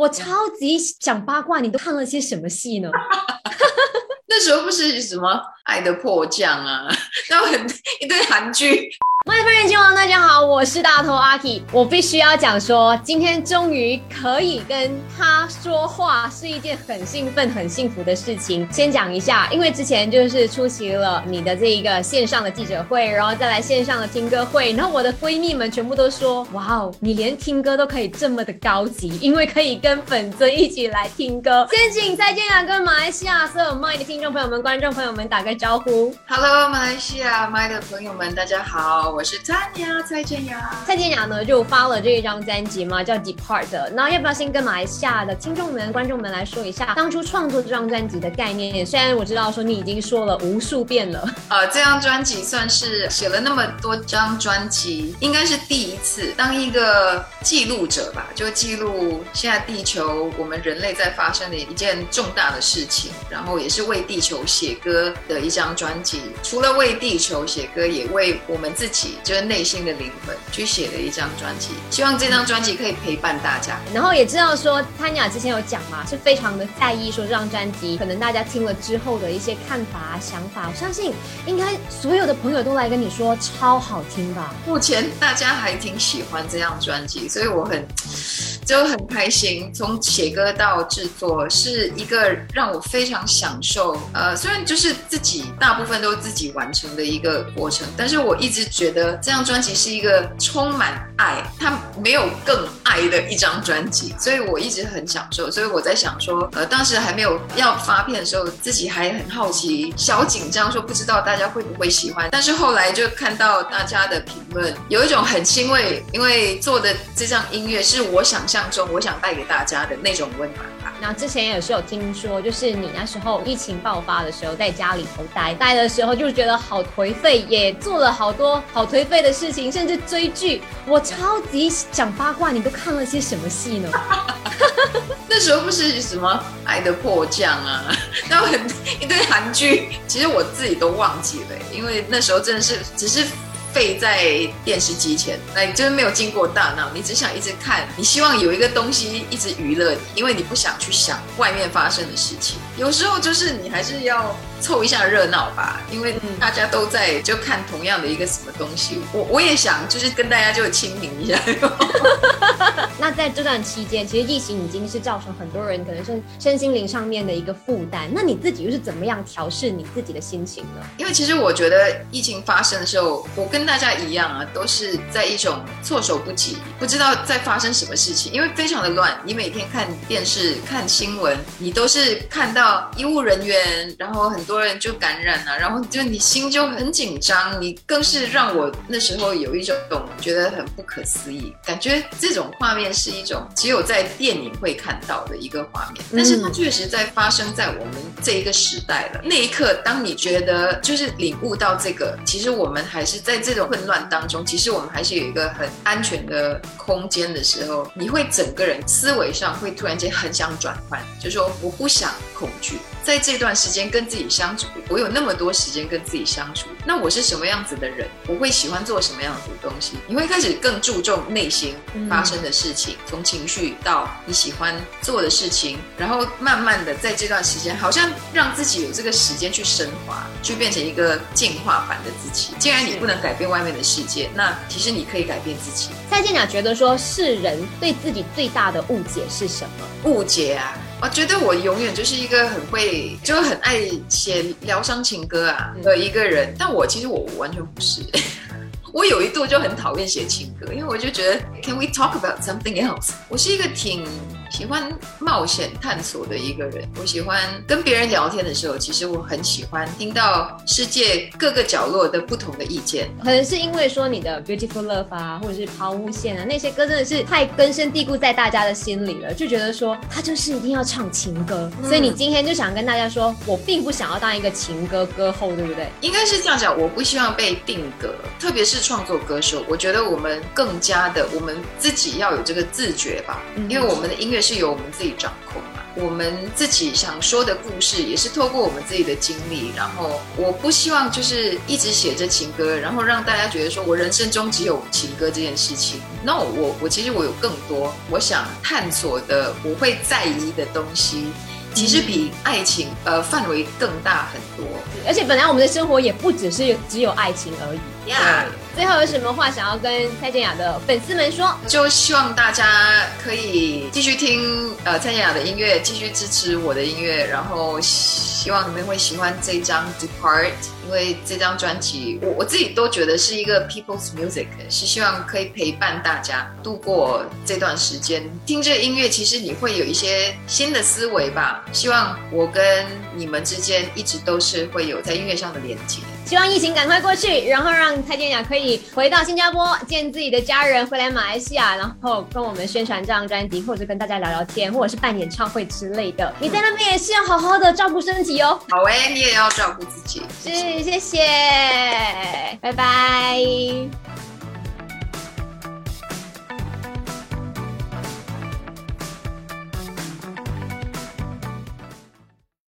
我超级想八卦，你都看了些什么戏呢？那时候不是什么《爱的迫降》啊，然后很一堆韩剧。My friend，亲王，大家好，我是大头阿 K。我必须要讲说，今天终于可以跟他说话，是一件很兴奋、很幸福的事情。先讲一下，因为之前就是出席了你的这一个线上的记者会，然后再来线上的听歌会，然后我的闺蜜们全部都说：“哇哦，你连听歌都可以这么的高级，因为可以跟粉尊一起来听歌。”先请再见啊跟马来西亚所有 My 的听众朋友们、观众朋友们打个招呼。Hello，马来西亚 My 的朋友们，大家好。我是蔡雅，蔡健雅。蔡健雅呢，就发了这一张专辑嘛，叫《Depart》。那要不要先跟马来西亚的听众们、观众们来说一下当初创作这张专辑的概念？虽然我知道说你已经说了无数遍了。呃，这张专辑算是写了那么多张专辑，应该是第一次当一个记录者吧，就记录现在地球我们人类在发生的一件重大的事情，然后也是为地球写歌的一张专辑。除了为地球写歌，也为我们自己，就是内心的灵魂，去写的一张专辑。希望这张专辑可以陪伴大家。然后也知道说，潘雅之前有讲嘛，是非常的在意说这张专辑，可能大家听了之后的一些看法、想法。我相信，应该所有的朋友都来跟你说超好听吧。目前大家还挺喜欢这张专辑，所以我很就很开心。从写歌到制作，是一个让我非常享受。呃，虽然就是自己大部分都自己完成的一个过程，但是我一直觉得这张专辑是一个充满爱，它没有更爱的一张专辑，所以我一直很享受。所以我在想说，呃，当时还没有要发片的时候，自己还很好奇，小紧张，说不知道大家会不会喜欢。但是后来就看到大家的评论，有一种很欣慰，因为做的这张音乐是我想象中我想带给大家的那种温暖吧。那之前也是有听说，就是你那时候疫情爆发的时候，在家里头待待的时候，就觉得好颓废，也做了好多好颓废的事情，甚至追剧。我超级想八卦，你都看了些什么戏呢？那时候不是什么《爱的迫降》啊，那很一堆韩剧，其实我自己都忘记了，因为那时候真的是只是。废在电视机前，那你就是没有经过大脑，你只想一直看，你希望有一个东西一直娱乐你，因为你不想去想外面发生的事情。有时候就是你还是要凑一下热闹吧，因为大家都在就看同样的一个什么东西。我我也想就是跟大家就亲民一下。那在这段期间，其实疫情已经是造成很多人可能是身心灵上面的一个负担。那你自己又是怎么样调试你自己的心情呢？因为其实我觉得疫情发生的时候，我跟大家一样啊，都是在一种措手不及，不知道在发生什么事情，因为非常的乱。你每天看电视、看新闻，你都是看到医务人员，然后很多人就感染了，然后就你心就很紧张。你更是让我那时候有一种觉得很不可思议，感觉这种画面是一种只有在电影会看到的一个画面，但是它确实在发生在我们这一个时代了。那一刻，当你觉得就是领悟到这个，其实我们还是在这种混乱当中，其实我们还是有一个很安全的空间的时候，你会整个人思维上会突然间很想转换，就说我不想恐惧。在这段时间跟自己相处，我有那么多时间跟自己相处，那我是什么样子的人？我会喜欢做什么样子的东西？你会开始更注重内心发生的事情，从情绪到你喜欢做的事情，然后慢慢的在这段时间，好像让自己有这个时间去升华，去变成一个进化版的自己。既然你不能改变外面的世界，那其实你可以改变自己。蔡健雅觉得说，世人对自己最大的误解是什么？误解啊！我觉得我永远就是一个很会，就很爱写疗伤情歌啊的一个人。但我其实我完全不是，我有一度就很讨厌写情歌，因为我就觉得，Can we talk about something else？我是一个挺。喜欢冒险探索的一个人，我喜欢跟别人聊天的时候，其实我很喜欢听到世界各个角落的不同的意见。可能是因为说你的 Beautiful Love 啊，或者是抛物线啊，那些歌真的是太根深蒂固在大家的心里了，就觉得说他就是一定要唱情歌。所以你今天就想跟大家说，我并不想要当一个情歌歌后，对不对？应该是这样讲，我不希望被定格，特别是创作歌手，我觉得我们更加的，我们自己要有这个自觉吧，因为我们的音乐。是由我们自己掌控嘛，我们自己想说的故事也是透过我们自己的经历。然后我不希望就是一直写着情歌，然后让大家觉得说我人生中只有情歌这件事情。那我我其实我有更多我想探索的，我会在意的东西。其实比爱情呃范围更大很多，而且本来我们的生活也不只是只有爱情而已。呀，最后有什么话想要跟蔡健雅的粉丝们说？就希望大家可以继续听呃蔡健雅的音乐，继续支持我的音乐，然后希望你们会喜欢这张 Depart，因为这张专辑我我自己都觉得是一个 People's Music，是希望可以陪伴大家度过这段时间。听这个音乐，其实你会有一些新的思维吧。希望我跟你们之间一直都是会有在音乐上的连接。希望疫情赶快过去，然后让蔡健雅可以回到新加坡见自己的家人，回来马来西亚，然后跟我们宣传这张专辑，或者跟大家聊聊天，或者是办演唱会之类的。你在那边也是要好好的照顾身体哦。好诶，你也要照顾自己。是，谢谢，拜拜。